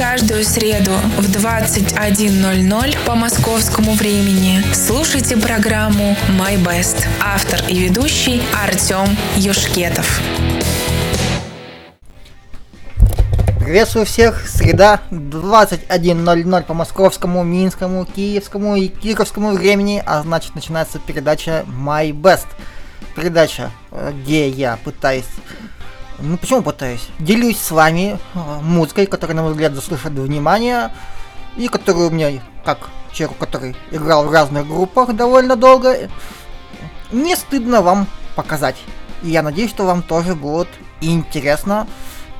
каждую среду в 21.00 по московскому времени слушайте программу «My Best». Автор и ведущий Артем Юшкетов. Приветствую всех. Среда 21.00 по московскому, минскому, киевскому и кировскому времени, а значит начинается передача My Best. Передача, э, где я пытаюсь ну почему пытаюсь? Делюсь с вами э, музыкой, которая, на мой взгляд, заслуживает внимания, и которую у меня, как человек, который играл в разных группах довольно долго, не стыдно вам показать. И я надеюсь, что вам тоже будет интересно,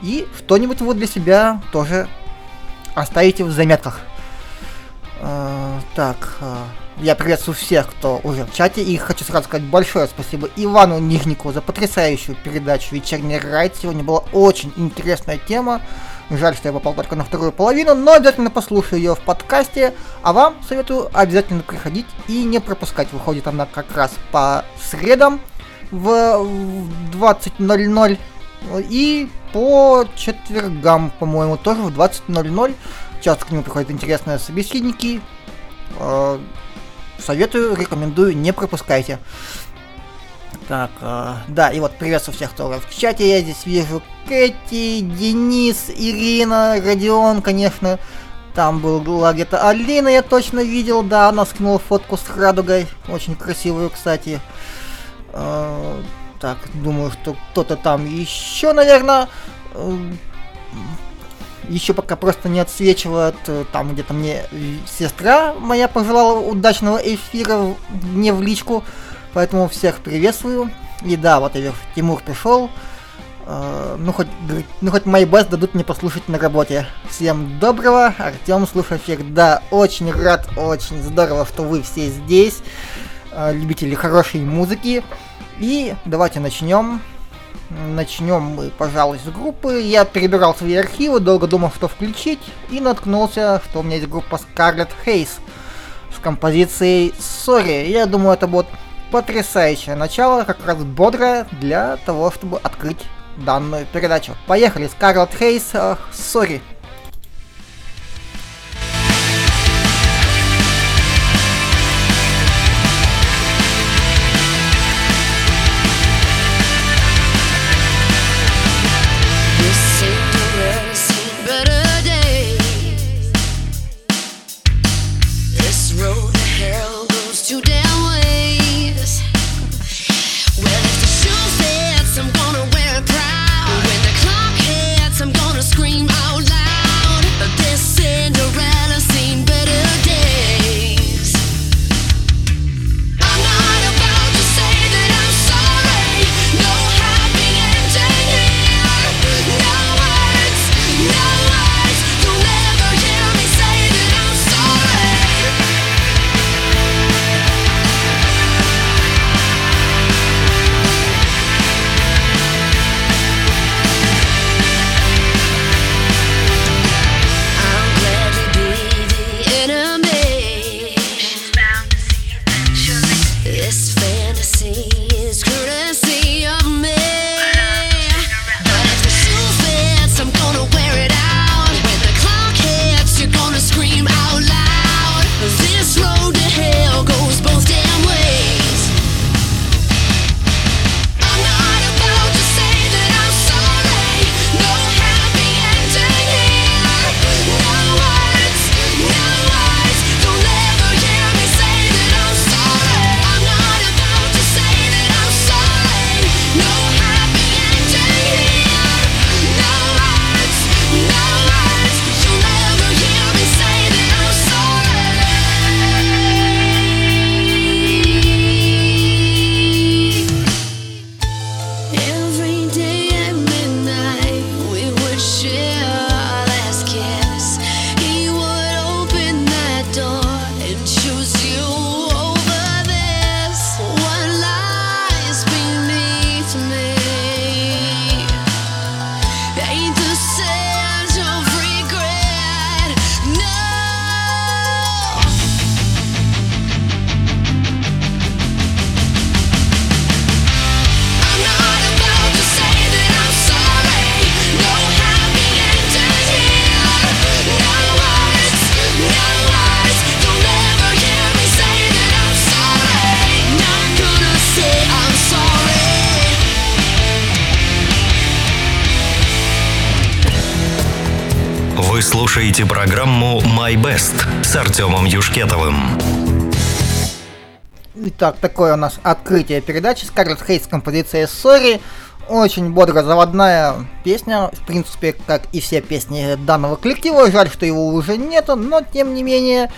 и что-нибудь вы для себя тоже оставите в заметках. Э, так, э, я приветствую всех, кто уже в чате, и хочу сразу сказать большое спасибо Ивану Нижникову за потрясающую передачу «Вечерний райд». Сегодня была очень интересная тема. Жаль, что я попал только на вторую половину, но обязательно послушаю ее в подкасте. А вам советую обязательно приходить и не пропускать. Выходит она как раз по средам в 20.00 и по четвергам, по-моему, тоже в 20.00. Часто к нему приходят интересные собеседники. Советую, рекомендую, не пропускайте. Так, э, да, и вот приветствую всех, кто в чате. Я здесь вижу Кэти, Денис, Ирина, Родион, конечно. Там был, где-то Алина, я точно видел, да, она скинула фотку с радугой. Очень красивую, кстати. Э, так, думаю, что кто-то там еще, наверное, э, еще пока просто не отсвечивает. Э, там где-то мне сестра моя пожелала удачного эфира мне в личку. Поэтому всех приветствую. И да, вот я Тимур пришел. Uh, ну хоть, ну хоть мои бас дадут мне послушать на работе. Всем доброго, Артем слушай Да, очень рад, очень здорово, что вы все здесь, любители хорошей музыки. И давайте начнем. Начнем мы, пожалуй, с группы. Я перебирал свои архивы, долго думал, что включить, и наткнулся, что у меня есть группа Scarlet Haze с композицией Sorry. Я думаю, это будет потрясающее начало, как раз бодрое для того, чтобы открыть данную передачу. Поехали, Scarlet Haze, Sorry. Артемом Юшкетовым. Итак, такое у нас открытие передачи. Скарлетт Хейт с композицией «Sorry». Очень бодро заводная песня, в принципе, как и все песни данного коллектива. Жаль, что его уже нету, но тем не менее,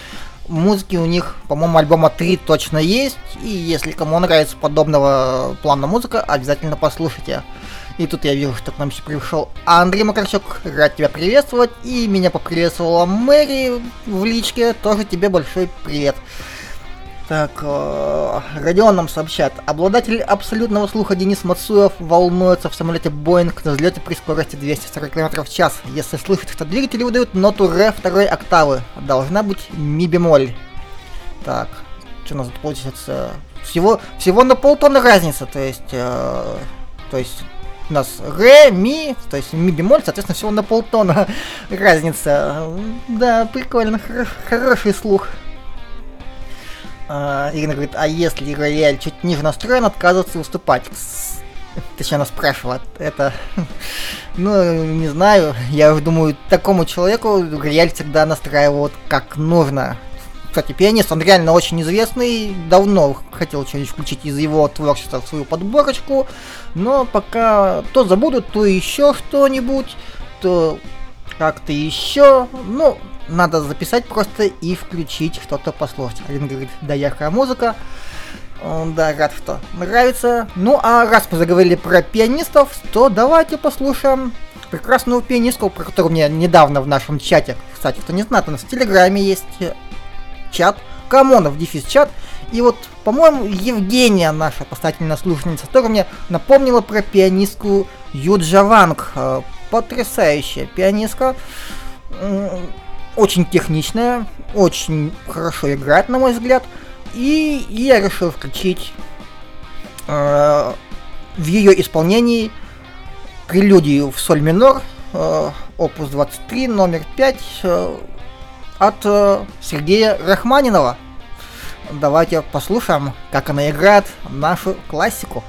музыки у них, по-моему, альбома 3 точно есть. И если кому нравится подобного плана музыка, обязательно послушайте. И тут я вижу, что к нам пришел Андрей Макарчук. Рад тебя приветствовать. И меня поприветствовала Мэри в личке. Тоже тебе большой привет. Так, э, Родион нам сообщает. Обладатель абсолютного слуха Денис Мацуев волнуется в самолете Боинг на взлете при скорости 240 км в час. Если слышит, что двигатели выдают ноту ре второй октавы. Должна быть ми бемоль. Так, что у нас получается? Всего, всего на полтона разница, то есть, э, то есть у нас ре, ми, то есть ми бемоль, соответственно, всего на полтона разница. Да, прикольно, хоро хороший слух. А, Ирина говорит, а если рояль чуть ниже настроен, отказываться выступать? Точнее, она спрашивает, это, ну, не знаю, я думаю, такому человеку рояль всегда настраивают как нужно. Кстати, пианист, он реально очень известный, давно хотел что-нибудь включить из его творчества в свою подборочку, но пока то забуду, то еще что-нибудь, то как-то еще, ну, надо записать просто и включить что-то послушать. Один говорит, да яркая музыка, да, рад, что нравится. Ну, а раз мы заговорили про пианистов, то давайте послушаем прекрасную пианистку, про которую мне недавно в нашем чате, кстати, кто не знает, у нас в Телеграме есть чат, Камонов, дефис чат. И вот, по-моему, Евгения, наша постоянная слушательница, мне напомнила про пианистку Юджа Ванг. Э, потрясающая пианистка. Очень техничная, очень хорошо играет, на мой взгляд. И я решил включить э, в ее исполнении прелюдию в соль минор, э, опус 23, номер 5, э, от э, Сергея Рахманинова. Давайте послушаем, как она играет нашу классику.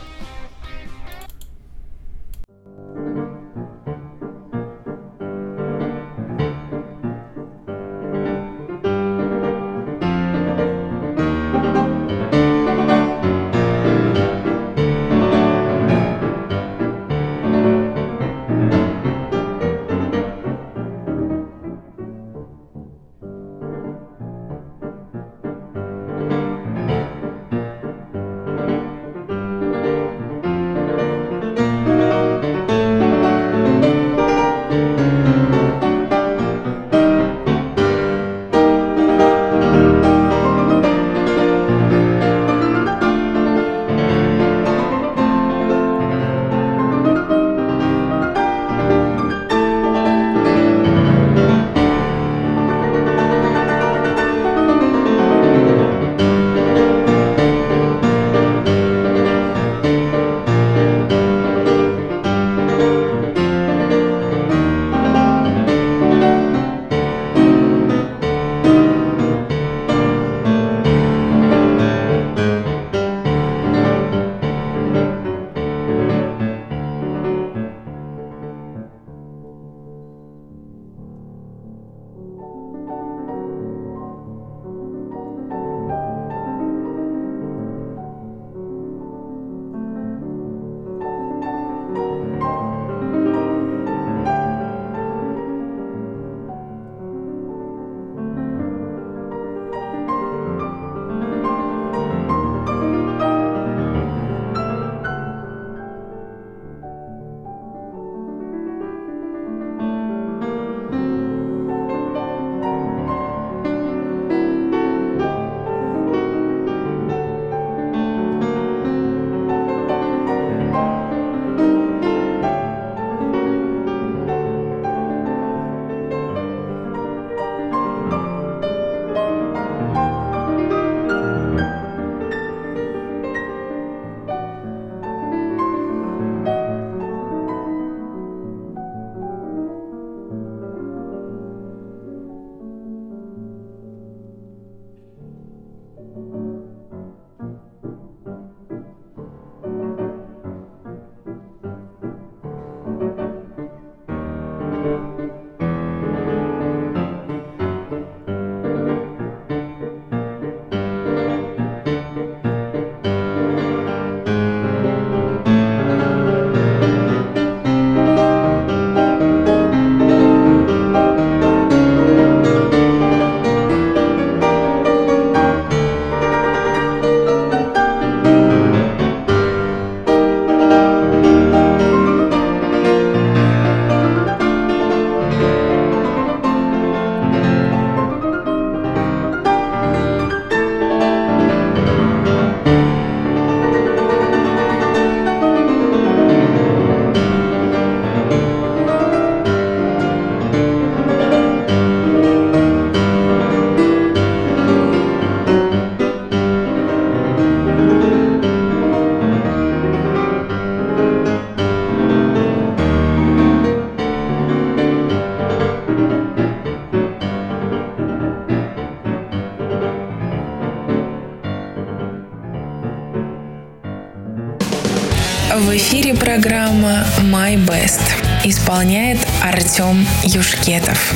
My Best. Исполняет Артем Юшкетов.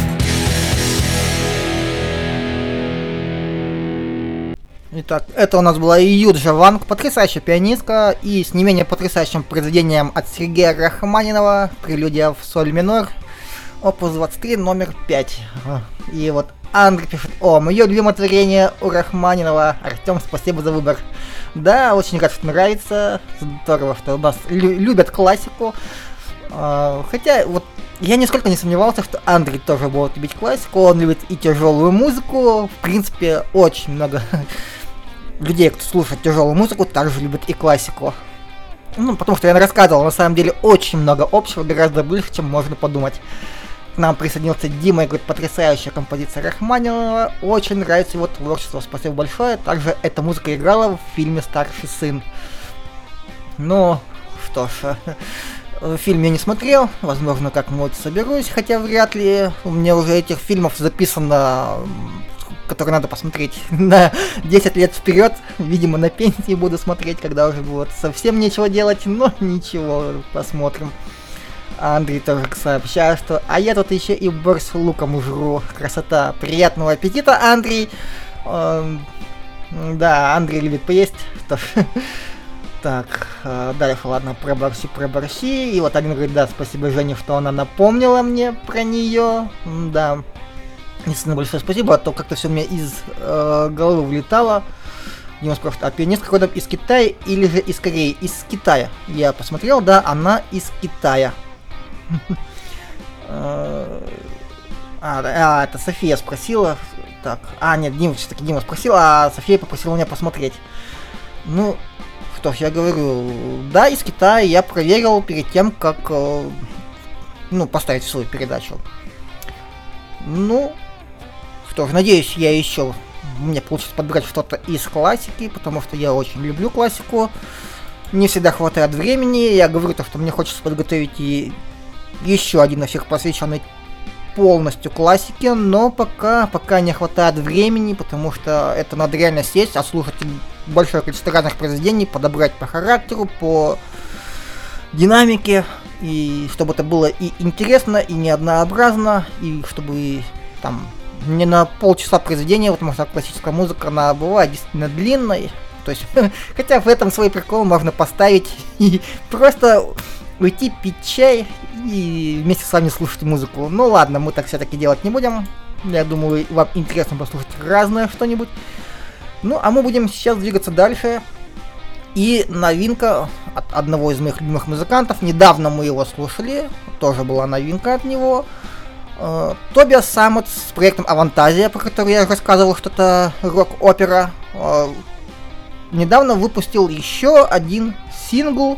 Итак, это у нас была Юджа Ванг, потрясающая пианистка, и с не менее потрясающим произведением от Сергея Рахманинова, прелюдия в соль минор, опус 23, номер 5. И вот Андрей пишет, о, мое любимое творение у Рахманинова. Артем, спасибо за выбор. Да, очень рад, что нравится. Здорово, что у нас лю- любят классику. А, хотя, вот, я нисколько не сомневался, что Андрей тоже будет любить классику. Он любит и тяжелую музыку. В принципе, очень много людей, кто слушает тяжелую музыку, также любят и классику. Ну, потому что я рассказывал, на самом деле, очень много общего, гораздо больше, чем можно подумать к нам присоединился Дима и говорит, потрясающая композиция Рахманинова, очень нравится его творчество, спасибо большое. Также эта музыка играла в фильме «Старший сын». Ну, что ж, фильм я не смотрел, возможно, как-нибудь соберусь, хотя вряд ли. У меня уже этих фильмов записано, которые надо посмотреть на 10 лет вперед. Видимо, на пенсии буду смотреть, когда уже будет совсем нечего делать, но ничего, посмотрим. Андрей тоже сообщает, что «А я тут еще и борщ с луком жру. Красота. Приятного аппетита, Андрей!» эм, Да, Андрей любит поесть. Так, э, дальше, ладно, про борщи, про борщи. И вот один говорит, да, спасибо Жене, что она напомнила мне про нее. Да, действительно большое спасибо, а то как-то все у меня из э, головы вылетало. Дима спрашивает, а пианист какой-то из Китая или же из Кореи? Из Китая. Я посмотрел, да, она из Китая. А, а, это София спросила. Так, а, нет, Дима все-таки Дима спросил, а София попросила меня посмотреть. Ну, что я говорю, да, из Китая я проверил перед тем, как, э, ну, поставить свою передачу. Ну, что ж, надеюсь, я еще мне получится подбирать что-то из классики, потому что я очень люблю классику. Не всегда хватает времени. Я говорю то, что мне хочется подготовить и еще один эфир, посвященный полностью классике, но пока, пока не хватает времени, потому что это надо реально сесть, ослушать большое количество разных произведений, подобрать по характеру, по динамике, и чтобы это было и интересно, и не однообразно, и чтобы там не на полчаса произведения, потому что классическая музыка, она бывает действительно длинной, то есть, хотя в этом свой прикол можно поставить и просто уйти пить чай и вместе с вами слушать музыку. Ну ладно, мы так все-таки делать не будем. Я думаю, вам интересно послушать разное что-нибудь. Ну, а мы будем сейчас двигаться дальше. И новинка от одного из моих любимых музыкантов. Недавно мы его слушали. Тоже была новинка от него. Тобиас Саммет с проектом Авантазия, про который я рассказывал, что это рок-опера, uh, недавно выпустил еще один сингл,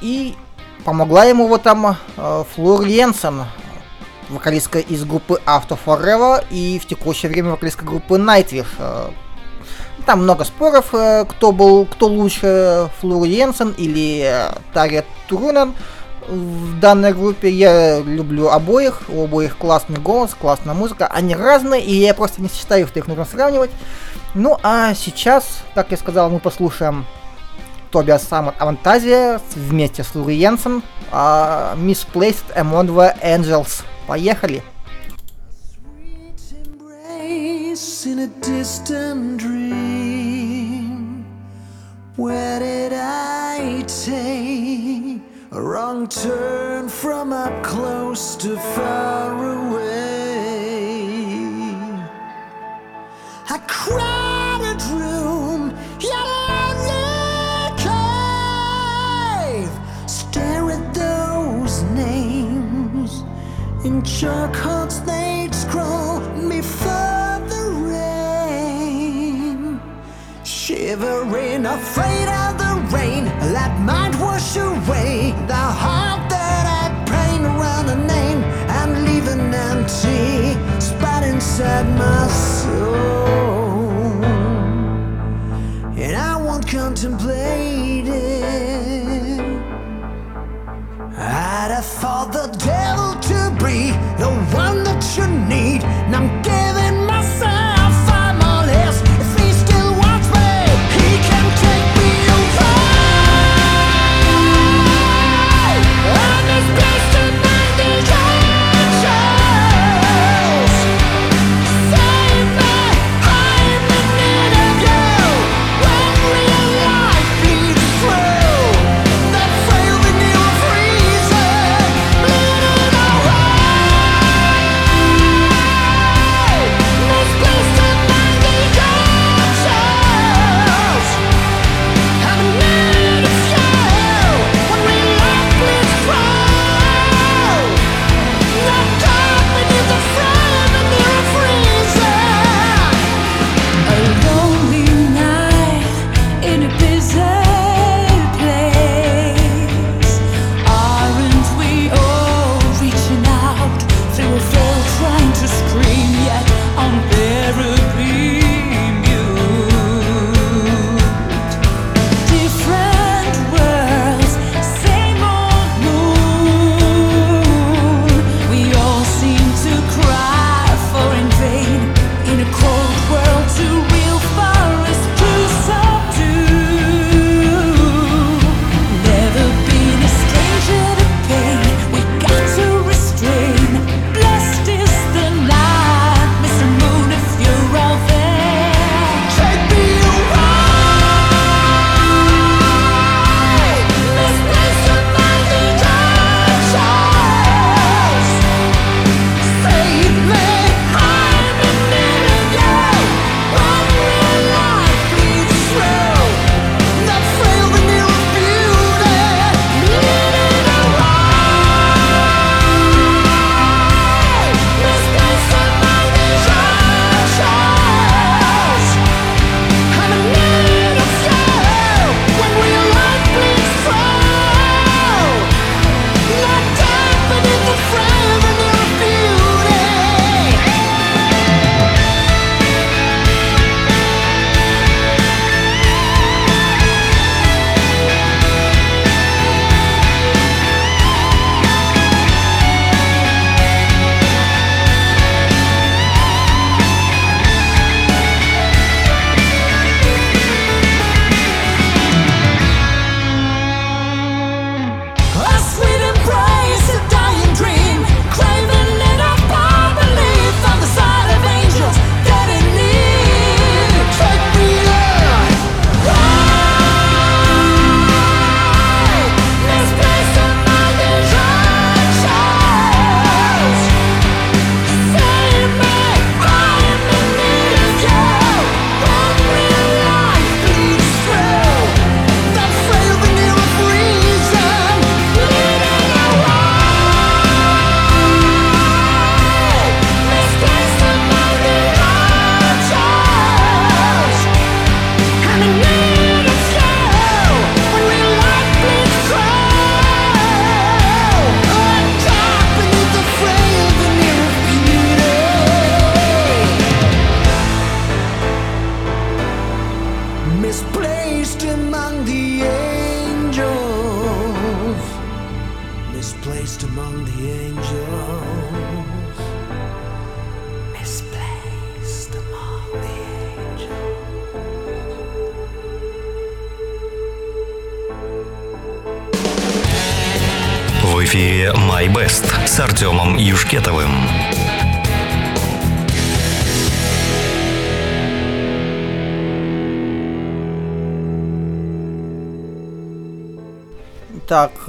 и Помогла ему вот там э, Флор Йенсен, вокалистка из группы After Forever и в текущее время вокалистка группы Nightwish. Э, там много споров, э, кто был, кто лучше, Флор Йенсен или э, Тария Турунен в данной группе. Я люблю обоих, у обоих классный голос, классная музыка. Они разные, и я просто не считаю, что их нужно сравнивать. Ну а сейчас, как я сказал, мы послушаем Тобиас Саммер Авантазия вместе с Лури Йенсен uh, Misplaced Among the Angels. Поехали! in a distant dream Where did I take a wrong turn from up close to far away I crowded In charcoal snakes crawl before the rain. Shivering, afraid of the rain that might wash away the heart that I paint around the name and leave an empty spot inside my soul. And I won't contemplate it. I'd have thought the devil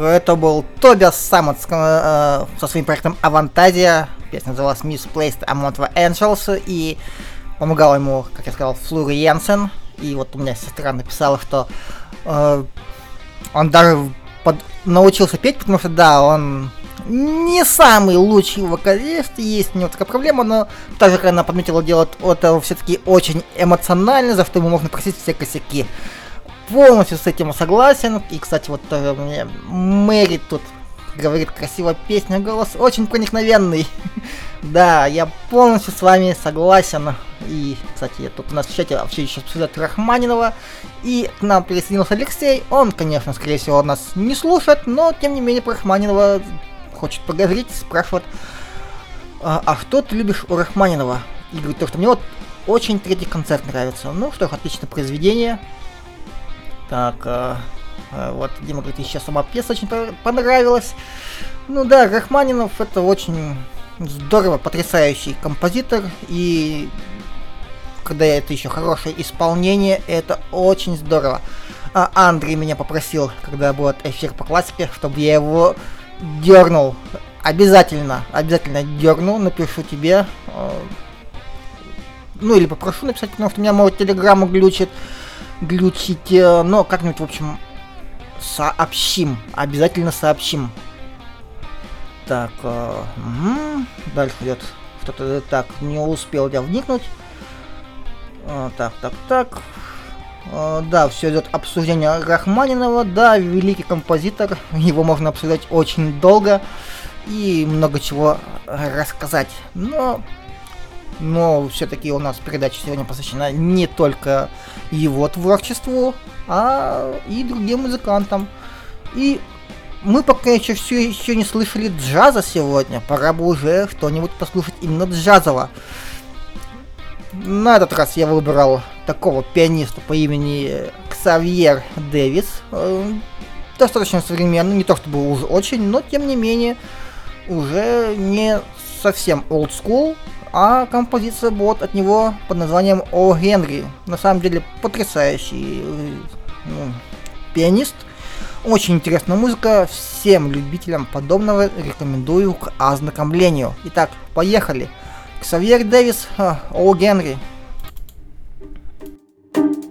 это был Тобиас Саммонс э, со своим проектом Авантазия. Песня называлась Misplaced Among the Angels. И помогал ему, как я сказал, Флури Йенсен. И вот у меня сестра написала, что э, он даже под, научился петь, потому что, да, он не самый лучший вокалист, есть у него такая проблема, но также, как она подметила, делает это все-таки очень эмоционально, за что ему можно просить все косяки полностью с этим согласен. И, кстати, вот тоже мне Мэри тут говорит, красивая песня, голос очень проникновенный. да, я полностью с вами согласен. И, кстати, тут у нас в чате все еще обсуждают Рахманинова. И к нам присоединился Алексей. Он, конечно, скорее всего, нас не слушает, но, тем не менее, про Рахманинова хочет поговорить, спрашивает, а, а что ты любишь у Рахманинова? И говорит, то, что мне вот очень третий концерт нравится. Ну что ж, отличное произведение. Так, э, э, вот Дима говорит, еще сама пьеса очень понравилась. Ну да, Рахманинов это очень здорово, потрясающий композитор. И когда это еще хорошее исполнение, это очень здорово. А Андрей меня попросил, когда будет эфир по классике, чтобы я его дернул. Обязательно, обязательно дерну, напишу тебе. Э, ну или попрошу написать, потому что у меня может телеграмма глючит глючить, э, но как-нибудь, в общем, сообщим, обязательно сообщим. Так, э, угу. дальше идет что-то так, не успел я вникнуть. Э, так, так, так. Э, да, все идет обсуждение Рахманинова, да, великий композитор, его можно обсуждать очень долго и много чего рассказать. Но но все-таки у нас передача сегодня посвящена не только его творчеству, а и другим музыкантам. И мы пока еще все еще не слышали джаза сегодня, пора бы уже что-нибудь послушать именно джазово. На этот раз я выбрал такого пианиста по имени Ксавьер Дэвис. Э, достаточно современный, не то чтобы уже очень, но тем не менее уже не совсем old school, а композиция будет от него под названием О Генри. На самом деле потрясающий ну, пианист. Очень интересная музыка. Всем любителям подобного рекомендую к ознакомлению. Итак, поехали. Ксавьер Дэвис, О Генри. Юшкетовым.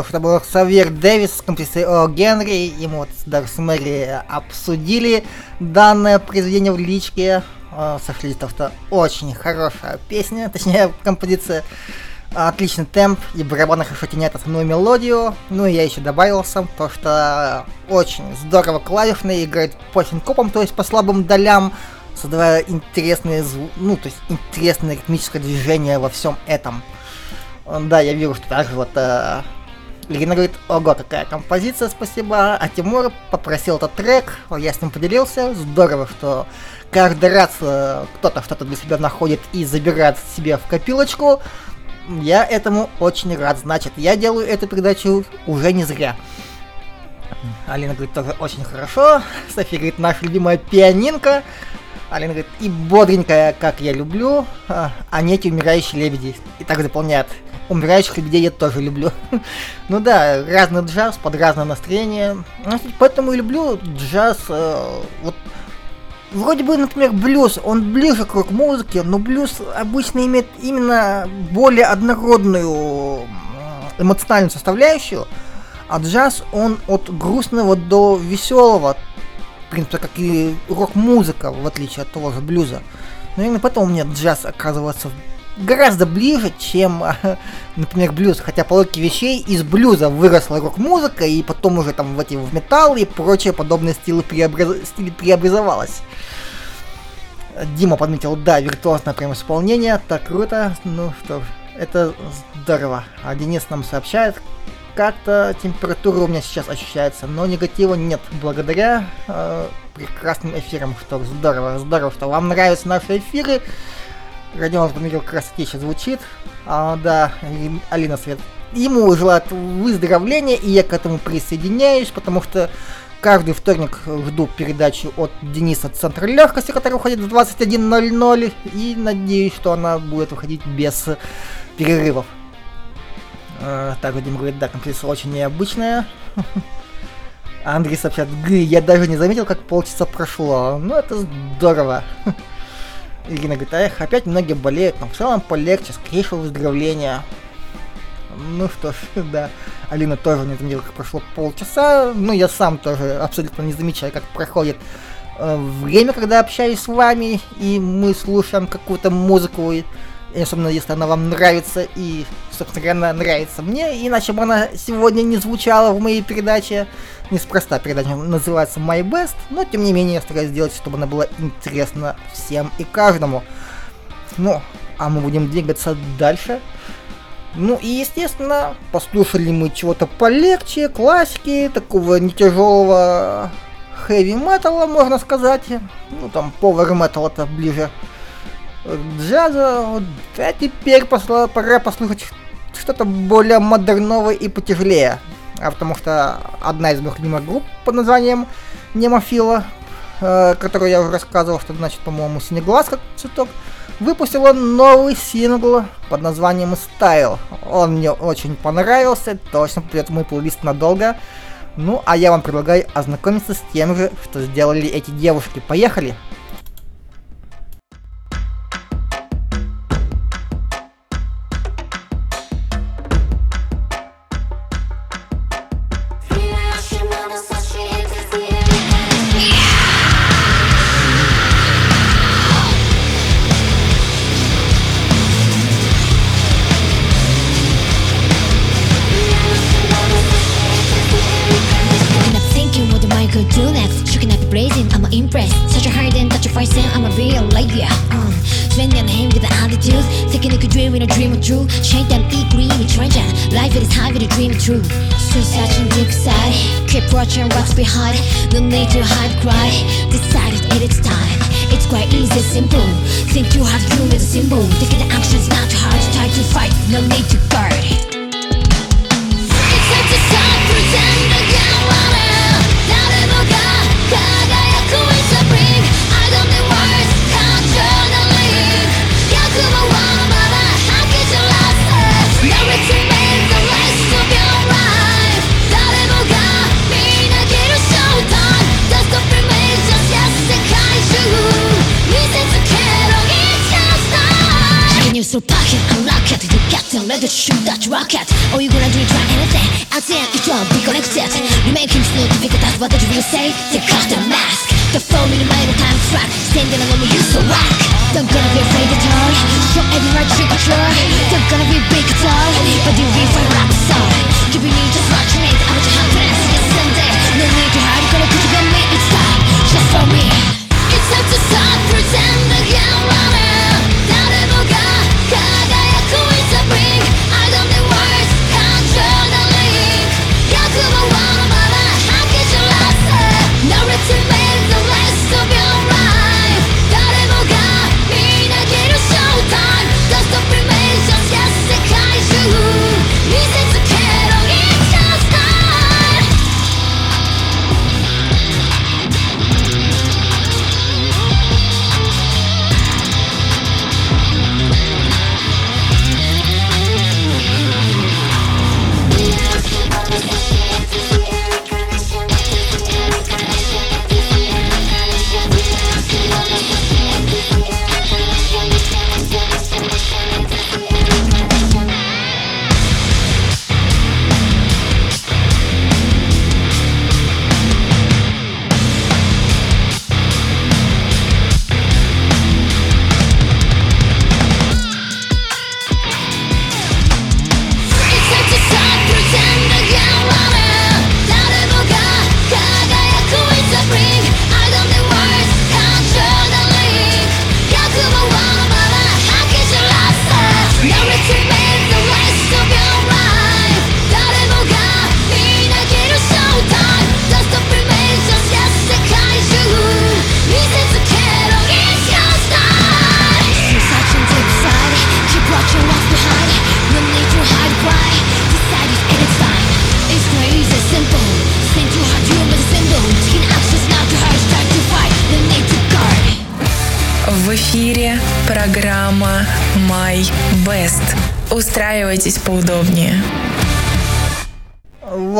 Что ж, это был Савер Дэвис с композицией О Генри. И мы вот с Дарс Мэри обсудили данное произведение в личке. Э, Сошлись, то, что очень хорошая песня, точнее композиция. Отличный темп, и барабаны хорошо тянет основную мелодию. Ну и я еще добавил сам то, что очень здорово клавишный, играет по синкопам, то есть по слабым долям, создавая интересные зву... ну, то есть интересное ритмическое движение во всем этом. Да, я вижу, что также вот э, Ирина говорит, ого, какая композиция, спасибо. А Тимур попросил этот трек, я с ним поделился. Здорово, что каждый раз э, кто-то что-то для себя находит и забирает себе в копилочку. Я этому очень рад. Значит, я делаю эту передачу уже не зря. Алина говорит, тоже очень хорошо. София говорит, наша любимая пианинка. Алина говорит, и бодренькая, как я люблю, а, а не эти умирающие лебеди. И так дополняет. Умирающих лебедей я тоже люблю. ну да, разный джаз под разное настроение. Ну, поэтому и люблю джаз. Э, вот вроде бы, например, блюз, он ближе к рок-музыке, но блюз обычно имеет именно более однородную эмоциональную составляющую, а джаз, он от грустного до веселого, в принципе, как и рок-музыка, в отличие от того же блюза. Но именно поэтому мне джаз оказывается гораздо ближе, чем, например, блюз. Хотя по логике вещей из блюза выросла рок-музыка, и потом уже там в эти в металл и прочие подобные стилы, преобраз... стили преобразовалось. Дима подметил, да, виртуозное прям исполнение, так круто, ну что это здорово. А Денис нам сообщает, как-то температура у меня сейчас ощущается, но негатива нет, благодаря э, прекрасным эфирам, что здорово, здорово, что вам нравятся наши эфиры. Родион подметил, красотища звучит. А, да, Алина Свет. Ему желает выздоровления, и я к этому присоединяюсь, потому что каждый вторник жду передачу от Дениса Центра Легкости, которая выходит в 21.00, и надеюсь, что она будет выходить без перерывов. Э, так, Вадим говорит, да, композиция очень необычная. Андрей сообщает, я даже не заметил, как полчаса прошло. Ну, это здорово. Ирина говорит, эх, опять многие болеют, но в целом полегче, скорейшего выздоровления. Ну что ж, да. Алина тоже не заметила, как прошло полчаса. Ну, я сам тоже абсолютно не замечаю, как проходит э, время, когда общаюсь с вами, и мы слушаем какую-то музыку, и, особенно если она вам нравится, и, собственно говоря, она нравится мне, иначе бы она сегодня не звучала в моей передаче. Неспроста передача называется My Best, но тем не менее я стараюсь сделать, чтобы она была интересна всем и каждому. Ну, а мы будем двигаться дальше. Ну и, естественно, послушали мы чего-то полегче, классики, такого не тяжелого хэви металла, можно сказать. Ну там power metal это ближе к джазу. А теперь посла, пора послушать что-то более модерновое и потяжелее а потому что одна из моих любимых групп под названием Немофила, э, которую я уже рассказывал, что значит, по-моему, Синеглаз как цветок, выпустила новый сингл под названием Style. Он мне очень понравился, точно придет в мой плейлист надолго. Ну, а я вам предлагаю ознакомиться с тем же, что сделали эти девушки. Поехали! ready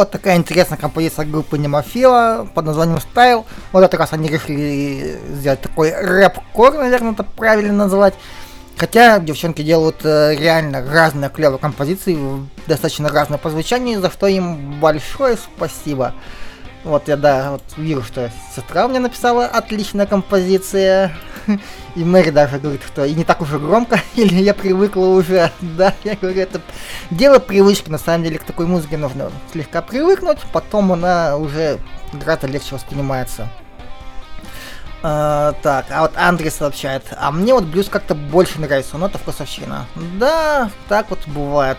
Вот такая интересная композиция группы Немофила под названием Style. Вот этот раз они решили сделать такой рэп-кор, наверное, это правильно назвать. Хотя девчонки делают э, реально разные клевые композиции, достаточно разные по звучанию, за что им большое спасибо. Вот я, да, вот вижу, что сестра мне написала отличная композиция. И Мэри даже говорит, что и не так уж и громко, или я привыкла уже. Да, я говорю, это дело привычки, на самом деле, к такой музыке нужно слегка привыкнуть, потом она уже гораздо легче воспринимается. А, так, а вот Андрей сообщает, а мне вот блюз как-то больше нравится, но это вкусовщина. Да, так вот бывает.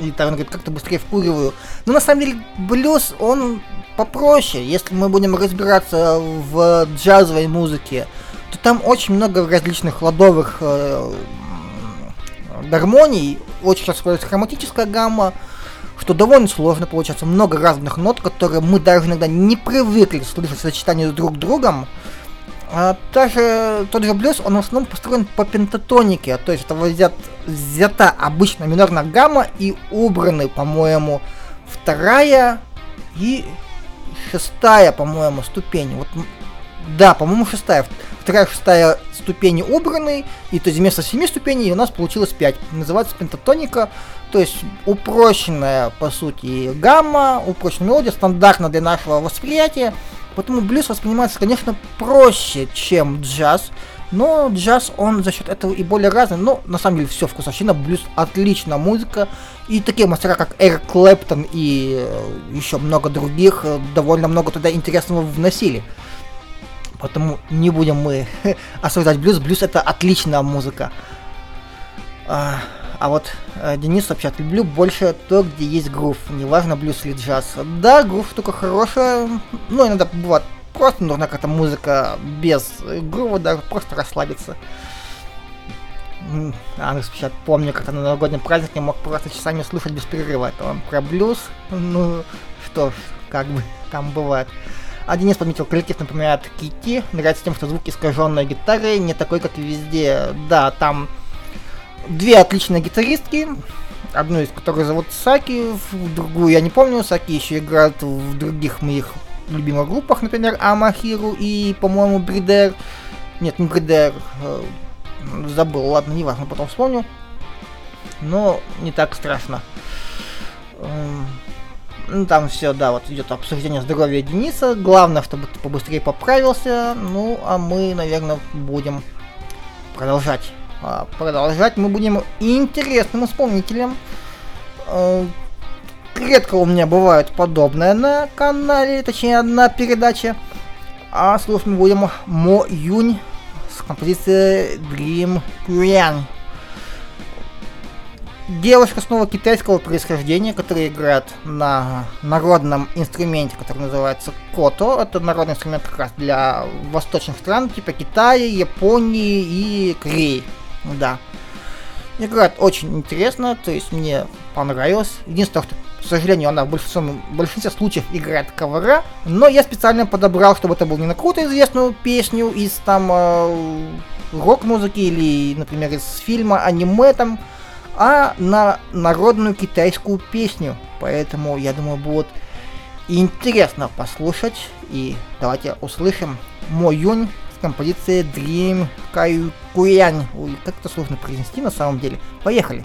И там он говорит, как-то быстрее вкуриваю. Но на самом деле блюз, он попроще. Если мы будем разбираться в джазовой музыке, то там очень много различных ладовых э, гармоний, очень часто используется хроматическая гамма, что довольно сложно получается. Много разных нот, которые мы даже иногда не привыкли слышать в сочетании с друг другом. А даже тот же блюз, он в основном построен по пентатонике, то есть это взят, взята обычно минорная гамма и убраны, по-моему, вторая и шестая, по-моему, ступень. Вот, да, по-моему, шестая. Вторая, шестая ступени убраны, и то есть вместо семи ступеней у нас получилось пять. Называется пентатоника, то есть упрощенная, по сути, гамма, упрощенная мелодия, стандартно для нашего восприятия. Поэтому блюз воспринимается, конечно, проще, чем джаз. Но джаз, он за счет этого и более разный. Но на самом деле все вкусовщина, блюз отличная музыка. И такие мастера, как Эрик Клэптон и еще много других, э, довольно много туда интересного вносили. Поэтому не будем мы осуждать блюз. Блюз это отличная музыка. А, а вот э, Денис сообщает, люблю больше то, где есть грув, неважно блюз или джаз. Да, грув штука хорошая, но иногда бывает просто нужна какая-то музыка без грува, даже просто расслабиться. М, Алекс пишет, помню, как-то на новогоднем празднике мог просто часами слушать без перерыва. Это он про блюз, ну что ж, как бы там бывает. А Денис подметил, коллектив напоминает Кити, нравится тем, что звук искаженной гитары не такой, как везде. Да, там две отличные гитаристки, одну из которых зовут Саки, другую я не помню, Саки еще играет в других моих любимых группах, например, Амахиру и, по-моему, Бридер. Нет, не Бридер, э, забыл, ладно, неважно, потом вспомню. но не так страшно. Ну, там все, да, вот идет обсуждение здоровья Дениса. Главное, чтобы ты побыстрее поправился. Ну, а мы, наверное, будем продолжать. А продолжать мы будем интересным исполнителем. Э, Редко у меня бывает подобное на канале, точнее, одна передача. А слушать мы будем Мо Юнь с композицией Dream Queen. Девушка снова китайского происхождения, которая играет на народном инструменте, который называется кото. Это народный инструмент как раз для восточных стран, типа Китая, Японии и Кореи. Да. Играет очень интересно, то есть мне понравилось. Единственное, что, к сожалению, она в большинстве, в большинстве случаев играет кавера, но я специально подобрал, чтобы это был не на какую-то известную песню из там э, рок-музыки или, например, из фильма, аниме там, а на народную китайскую песню. Поэтому, я думаю, будет интересно послушать. И давайте услышим Мо Юнь с композицией Dream Каю Куянь. Ой, как это сложно произнести на самом деле. Поехали!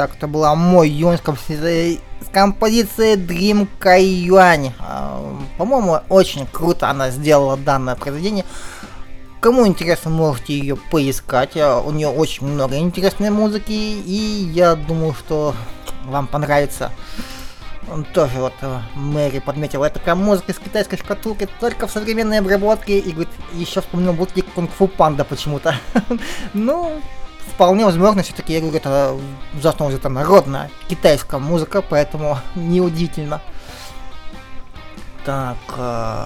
Итак, это была мой юнь с композицией, с композицией Dream Кайюань. По-моему, очень круто она сделала данное произведение. Кому интересно, можете ее поискать. А, У нее очень много интересной музыки, и я думаю, что вам понравится. Он тоже вот э, Мэри подметила, это такая музыка из китайской шкатулки, только в современной обработке, и говорит, еще вспомнил мультик Кунг-фу Панда почему-то. Ну, вполне возможно, все-таки, я говорю, это за основу это народная китайская музыка, поэтому неудивительно. Так, э,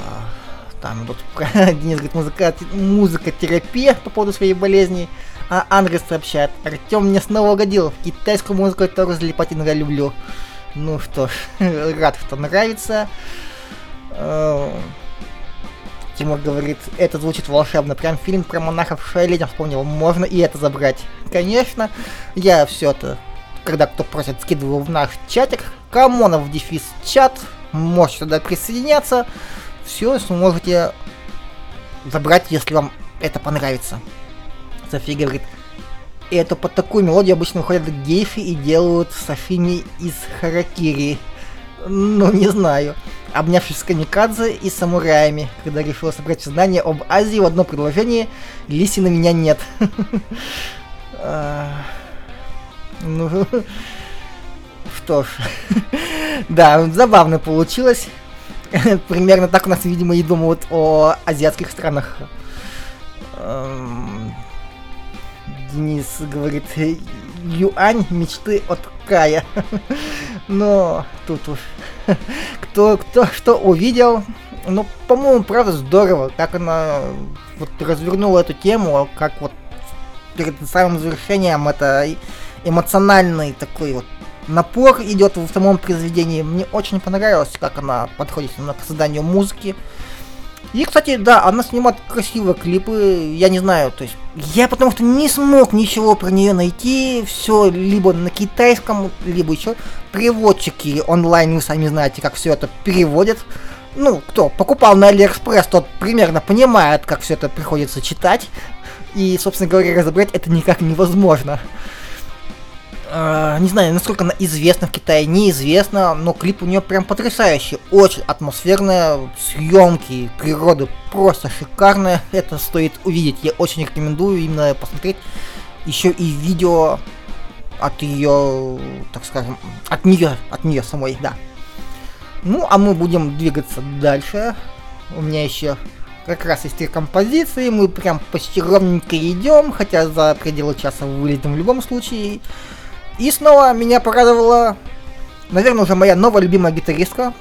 там идут, Денис говорит, музыка, музыка терапия по поводу своей болезни. А Андрес сообщает, Артем мне снова угодил, китайскую музыку я тоже залипать иногда люблю. Ну что ж, рад, что нравится. Э, Тимур говорит, это звучит волшебно. Прям фильм про монахов Шайлидем вспомнил. Можно и это забрать. Конечно, я все это, когда кто просит, скидываю в наш чатик. Камонов дефис чат. Можете туда присоединяться. Все сможете забрать, если вам это понравится. София говорит, это под такую мелодию обычно выходят гейши и делают сашими из харакири. Ну, не знаю. Обнявшись с камикадзе и самураями, когда решила собрать знания об Азии в одно предложение, Лиси на меня нет. А, Ну, что ж. Да, забавно получилось. Примерно так у нас, видимо, и думают о азиатских странах. Эм, Денис говорит, юань мечты от Кая. Но тут уж кто, кто что увидел. Ну, по-моему, правда здорово, как она вот развернула эту тему, как вот перед самым завершением это эмоциональный такой вот напор идет в самом произведении. Мне очень понравилось, как она подходит к созданию музыки. И, кстати, да, она снимает красивые клипы, я не знаю, то есть я потому что не смог ничего про нее найти, все либо на китайском, либо еще переводчики онлайн, вы сами знаете, как все это переводят. Ну, кто покупал на Алиэкспресс, тот примерно понимает, как все это приходится читать. И, собственно говоря, разобрать это никак невозможно. А, не знаю, насколько она известна в Китае, неизвестно, но клип у нее прям потрясающий, очень атмосферные съемки, природы просто шикарная, это стоит увидеть, я очень рекомендую именно посмотреть еще и видео от ее, так скажем, от нее, от нее самой, да. Ну, а мы будем двигаться дальше. У меня еще как раз есть три композиции, мы прям почти ровненько идем, хотя за пределы часа вылетим в любом случае. И снова меня порадовала, наверное, уже моя новая любимая гитаристка.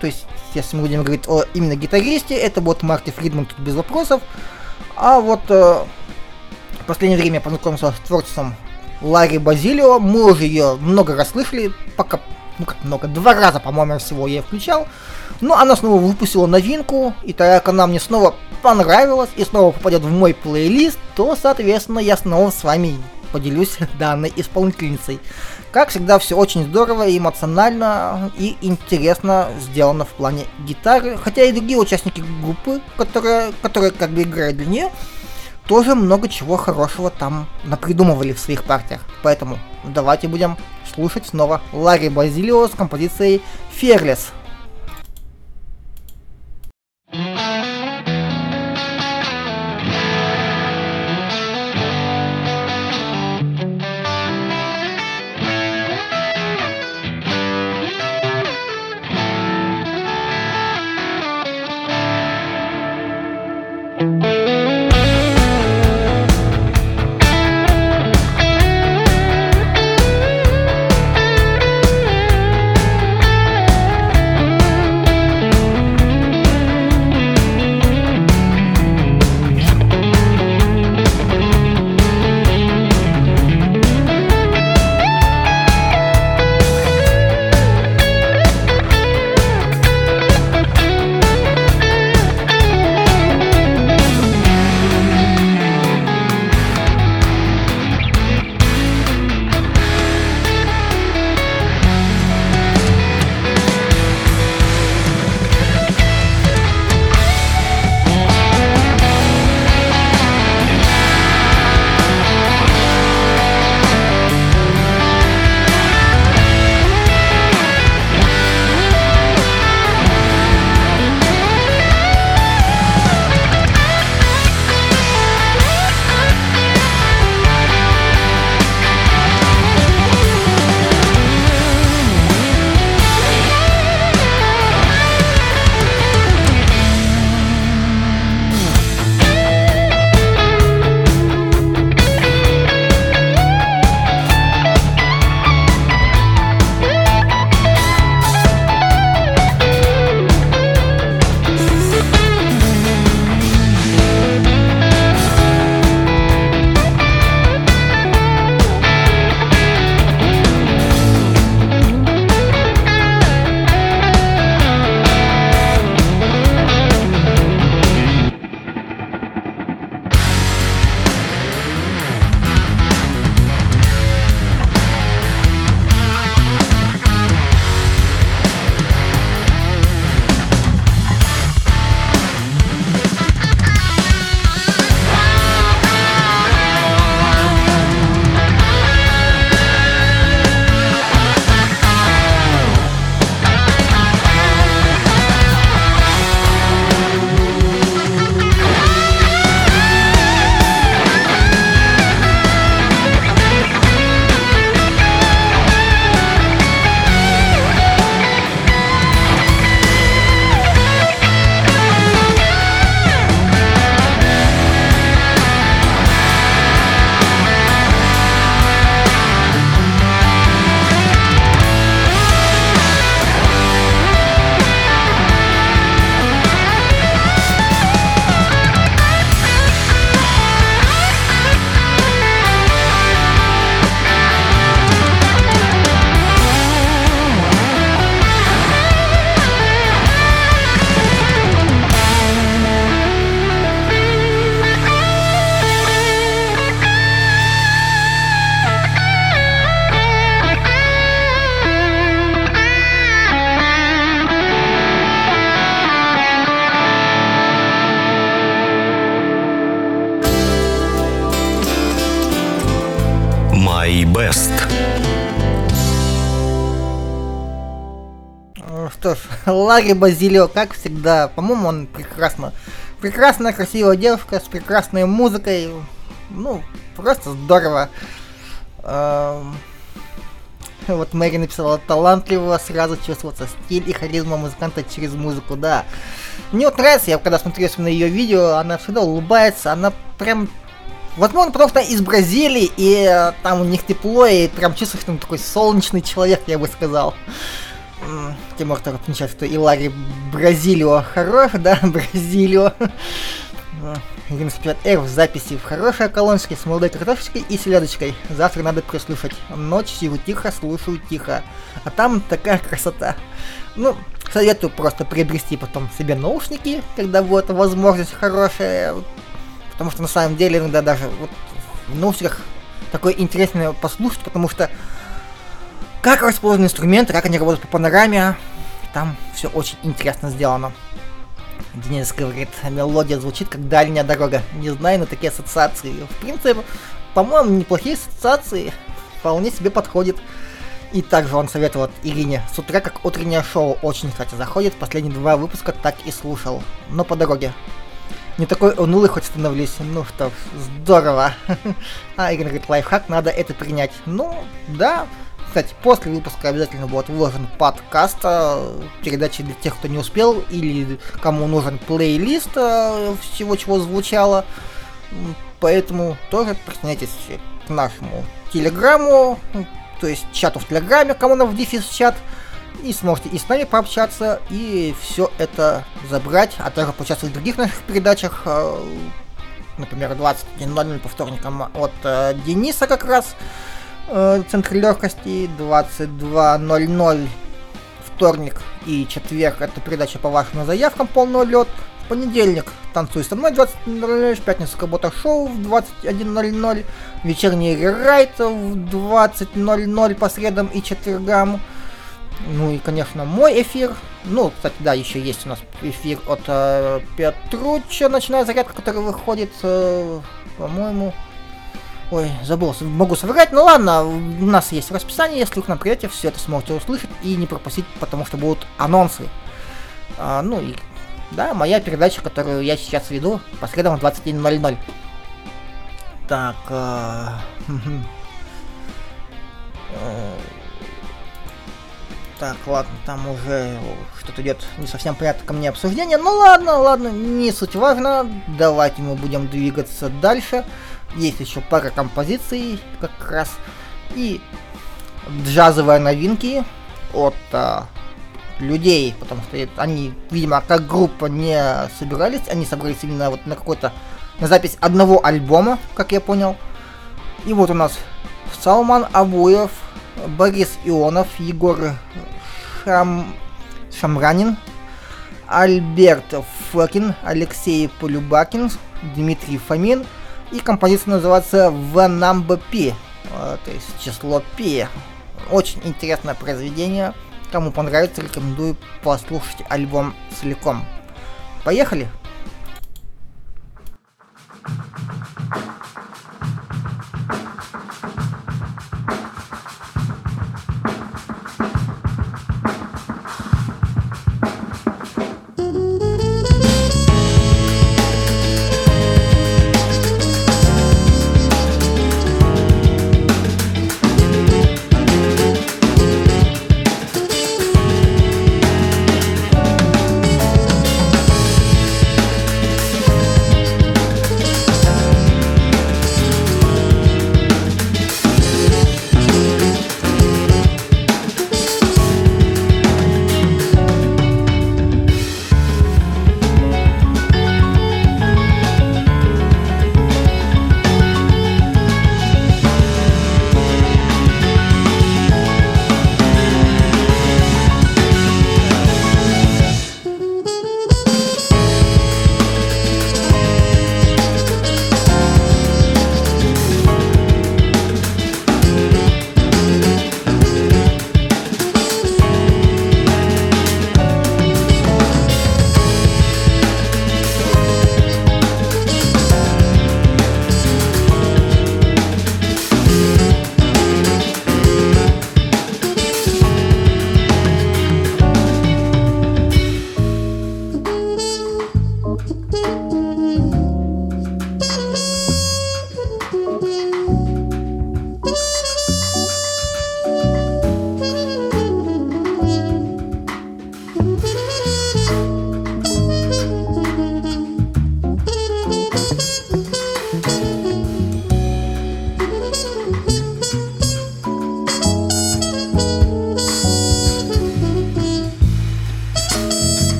То есть, если мы будем говорить о именно гитаристе, это будет Марти Фридман тут без вопросов. А вот э, в последнее время я познакомился с творчеством Ларри Базилио. Мы уже ее много раз слышали, пока, ну как много, два раза, по-моему, всего я включал. Но она снова выпустила новинку, и так как она мне снова понравилась и снова попадет в мой плейлист, то, соответственно, я снова с вами поделюсь данной исполнительницей. Как всегда, все очень здорово, и эмоционально и интересно сделано в плане гитары. Хотя и другие участники группы, которые, которые как бы играют для нее, тоже много чего хорошего там напридумывали в своих партиях. Поэтому давайте будем слушать снова Ларри Базилио с композицией Fearless. Ларри Базилио, как всегда, по-моему, он прекрасно. Прекрасная, красивая девушка с прекрасной музыкой. Ну, просто здорово. Эм, Вот Мэри написала талантливо, сразу чувствуется стиль и харизма музыканта через музыку, да. Мне вот нравится, я когда смотрю на ее видео, она всегда улыбается, она прям Возможно, потому что из Бразилии, и э, там у них тепло, и прям чувствуешь, что он такой солнечный человек, я бы сказал. Тем можно только отмечать, что Илари Бразилио хорош, да, Бразилио. М, Ирина спевает Эр в записи в хорошей колоночке с молодой картошечкой и селедочкой. Завтра надо прислушать. Ночь сижу тихо, слушаю тихо. А там такая красота. Ну, советую просто приобрести потом себе наушники, когда будет возможность хорошая. Потому что на самом деле иногда даже вот в наушниках такое интересное послушать, потому что как расположены инструменты, как они работают по панораме, там все очень интересно сделано. Денис говорит, мелодия звучит как дальняя дорога. Не знаю, но такие ассоциации. В принципе, по-моему, неплохие ассоциации. Вполне себе подходит. И также он советовал Ирине с утра, как утреннее шоу, очень, кстати, заходит. Последние два выпуска так и слушал. Но по дороге. Не такой унылый хоть становлюсь. Ну что, здорово. А Ирина говорит, лайфхак, надо это принять. Ну, да. Кстати, после выпуска обязательно будет выложен подкаст, э, передачи для тех, кто не успел, или кому нужен плейлист э, всего, чего звучало. Поэтому тоже присоединяйтесь к нашему телеграмму, то есть чату в телеграме, кому нам в дефис чат, и сможете и с нами пообщаться, и все это забрать, а также поучаствовать в других наших передачах, э, например, 21.00 по вторникам от э, Дениса как раз, э, Центр легкости, 22.00 вторник и четверг это передача по вашим заявкам полный лед. В понедельник танцуй со мной 20.00, в пятницу Кабота шоу в 21.00, вечерний рерайт в 20.00 по средам и четвергам. Ну и, конечно, мой эфир. Ну, кстати, да, еще есть у нас эфир от э, Петруча, ночная зарядка, который выходит, э, по-моему, Ой, забыл, могу соврать, ну ладно, у нас есть расписание, если вы к нам придете, все это сможете услышать и не пропустить, потому что будут анонсы. А, ну и, да, моя передача, которую я сейчас веду, по средам в 21.00. Так, э, мгм. Э, так, ладно, там уже что-то идет не совсем понятно ко мне обсуждение. Ну ладно, ладно, не суть важно. Давайте мы будем двигаться дальше. Есть еще пара композиций как раз. И джазовые новинки от а, людей, потому что они, видимо, как группа не собирались, они собрались именно вот на какой-то на запись одного альбома, как я понял. И вот у нас Салман Абуев, Борис Ионов, Егор Шам... Шамранин, Альберт Фокин, Алексей Полюбакин, Дмитрий Фомин. И композиция называется The Number P, то есть число P. Очень интересное произведение. Кому понравится, рекомендую послушать альбом целиком. Поехали! Thank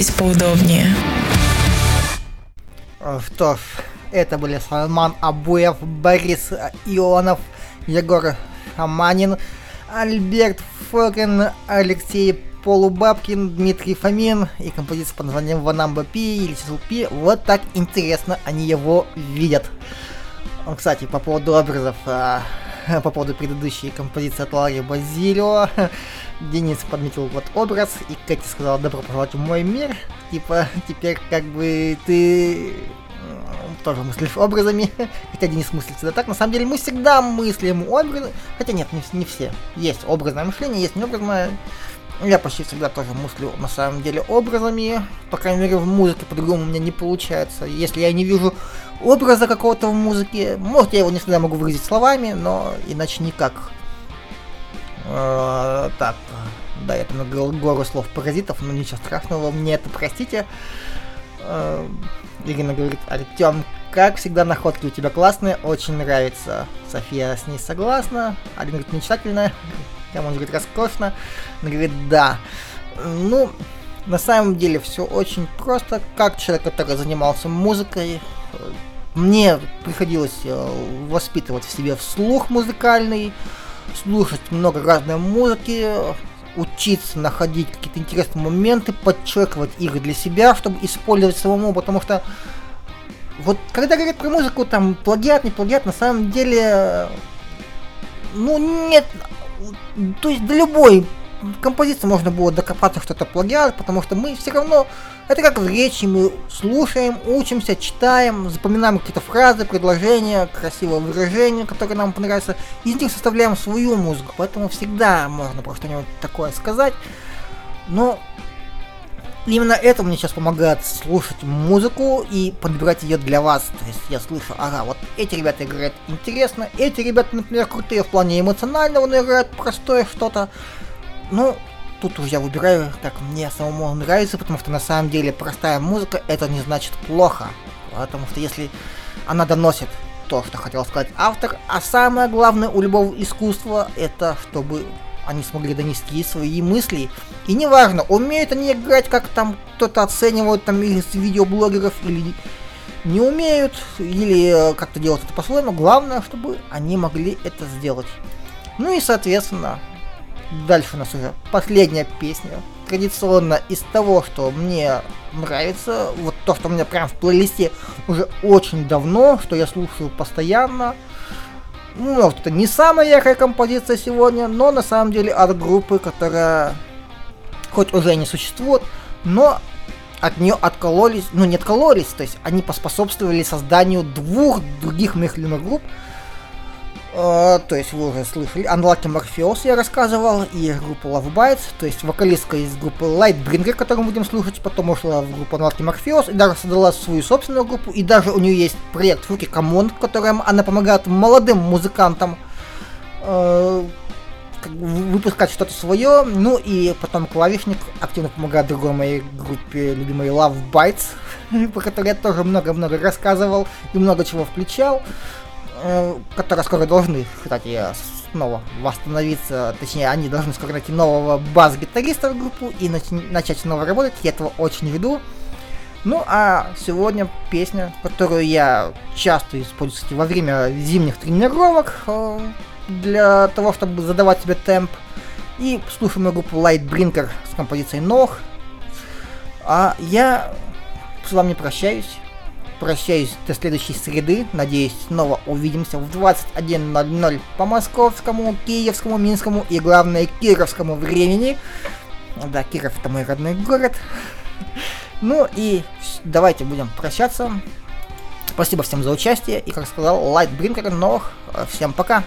Устраивайтесь поудобнее. Э, Что ж, это были Салман Абуев, Борис Ионов, Егор Шаманин, Альберт Фокин, Алексей Полубабкин, Дмитрий Фомин и композиция под названием Ванамба Пи или Чисел Пи. Вот так интересно они его видят. Кстати, по поводу образов, а, по поводу предыдущей композиции от Ларри Базилио, Денис подметил вот образ, и Кэти сказала «Добро пожаловать в мой мир». Типа, теперь как бы ты тоже мыслишь образами, хотя Денис мыслит всегда так. На самом деле мы всегда мыслим образы, хотя нет, не, не все. Есть образное мышление, есть необразное. Я почти всегда тоже мыслю на самом деле образами, по крайней мере в музыке по-другому у меня не получается. Если я не вижу образа какого-то в музыке, может я его не всегда могу выразить словами, но иначе никак. Э, Так, да, я там наговорил гору слов паразитов, но ничего страшного, мне это простите. Э, Ирина говорит, Артем, как всегда, находки у тебя классные, очень нравится. София с ней согласна. Алина говорит, мечтательно. Камон говорит, роскошно. Она говорит, да. Ну, на самом деле все очень просто. Как человек, который занимался музыкой, мне приходилось э, воспитывать в себе слух музыкальный, слушать много разной музыки, учиться находить какие-то интересные моменты, подчеркивать их для себя, чтобы использовать самому, потому что вот когда говорят про музыку, там плагиат, не плагиат, на самом деле, э, ну нет, то есть до любой композиции можно было докопаться, что это плагиат, потому что мы все равно, это как в речи, мы слушаем, учимся, читаем, запоминаем какие-то фразы, предложения, красивые выражения, которые нам понравятся, из них составляем свою музыку, поэтому всегда можно про что-нибудь такое сказать, но именно это мне сейчас помогает слушать музыку и подбирать ее для вас. То есть я слышу, ага, вот эти ребята играют интересно, эти ребята, например, крутые в плане эмоционального, но играют простое что-то. Ну, тут уже я выбираю, как мне самому нравится, потому что на самом деле простая музыка это не значит плохо. Потому что если она доносит то, что хотел сказать автор, а самое главное у любого искусства это чтобы они смогли донести свои мысли. И неважно, умеют они играть, как там кто-то оценивает там из видеоблогеров или не умеют, или э, как-то делать это по-своему. Главное, чтобы они могли это сделать. Ну и соответственно, дальше у нас уже последняя песня. Традиционно из того, что мне нравится, вот то, что у меня прям в плейлисте уже очень давно, что я слушаю постоянно. Ну, может, это не самая яркая композиция сегодня, но на самом деле от группы, которая хоть уже не существует, но от нее откололись, ну не откололись, то есть они поспособствовали созданию двух других моих групп. Э, то есть вы уже слышали, Unlucky Morpheus я рассказывал, и группа Lovebites, то есть вокалистка из группы Lightbringer, которую мы будем слушать, потом ушла в группу Unlucky Morpheus, и даже создала свою собственную группу, и даже у нее есть проект Fuki Commune, которым она помогает молодым музыкантам э, выпускать что-то свое, ну и потом клавишник активно помогает другой моей группе любимой Love Bites, по которой я тоже много-много рассказывал и много чего включал, которые скоро должны, кстати, снова восстановиться, точнее, они должны скоро найти нового бас-гитариста в группу и нач- начать снова работать, я этого очень жду. Ну а сегодня песня, которую я часто использую кстати, во время зимних тренировок э, для того, чтобы задавать себе темп. И слушаем мы группу Lightbringer с композицией Ног. А я с вами прощаюсь. Прощаюсь до следующей среды. Надеюсь, снова увидимся в 21.00 по московскому, киевскому, минскому и, главное, кировскому времени. Да, Киров это мой родной город. Ну и давайте будем прощаться. Спасибо всем за участие. И, как сказал, Lightbringer, Ног. Всем пока.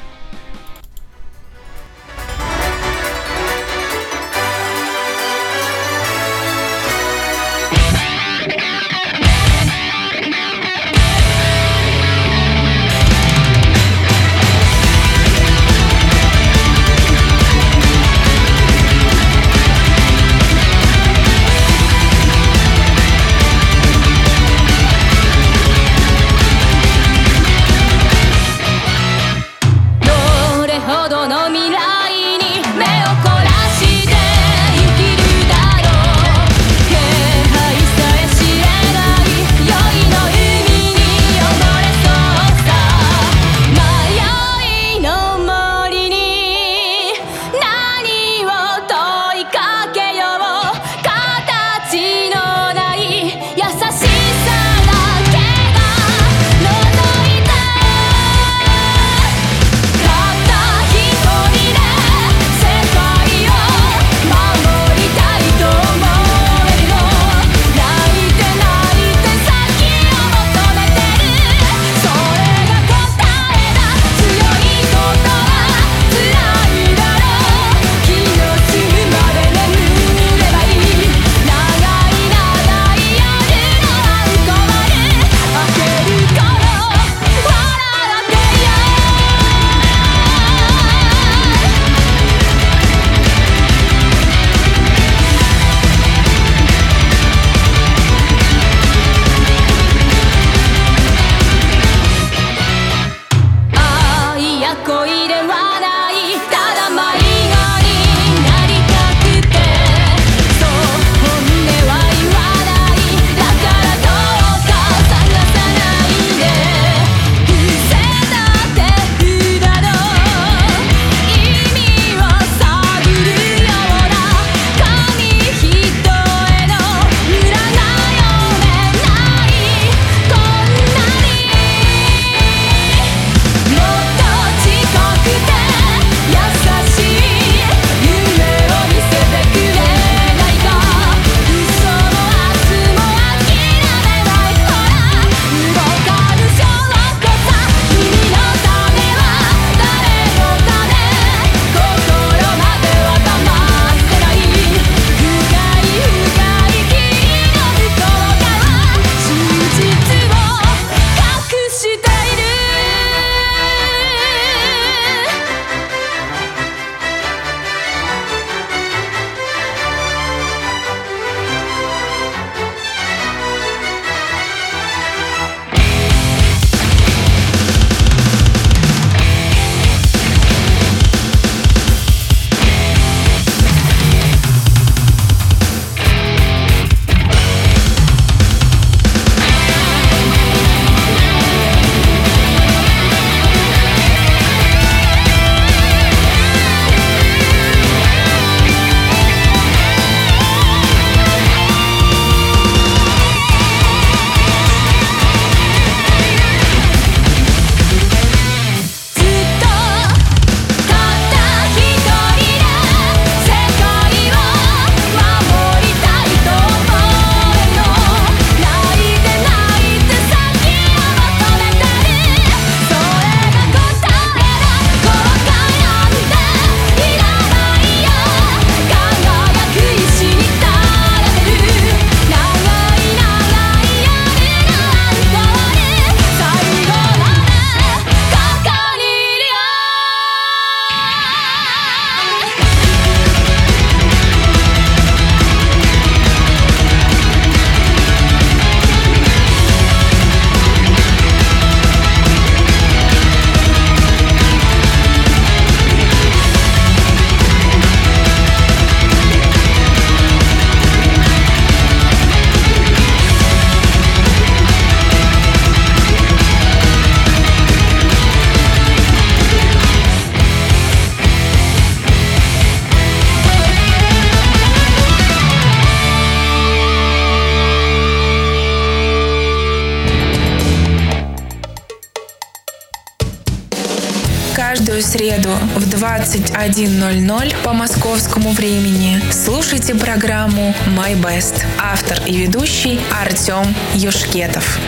21.00 по московскому времени слушайте программу «My Best». Автор и ведущий Артем Юшкетов.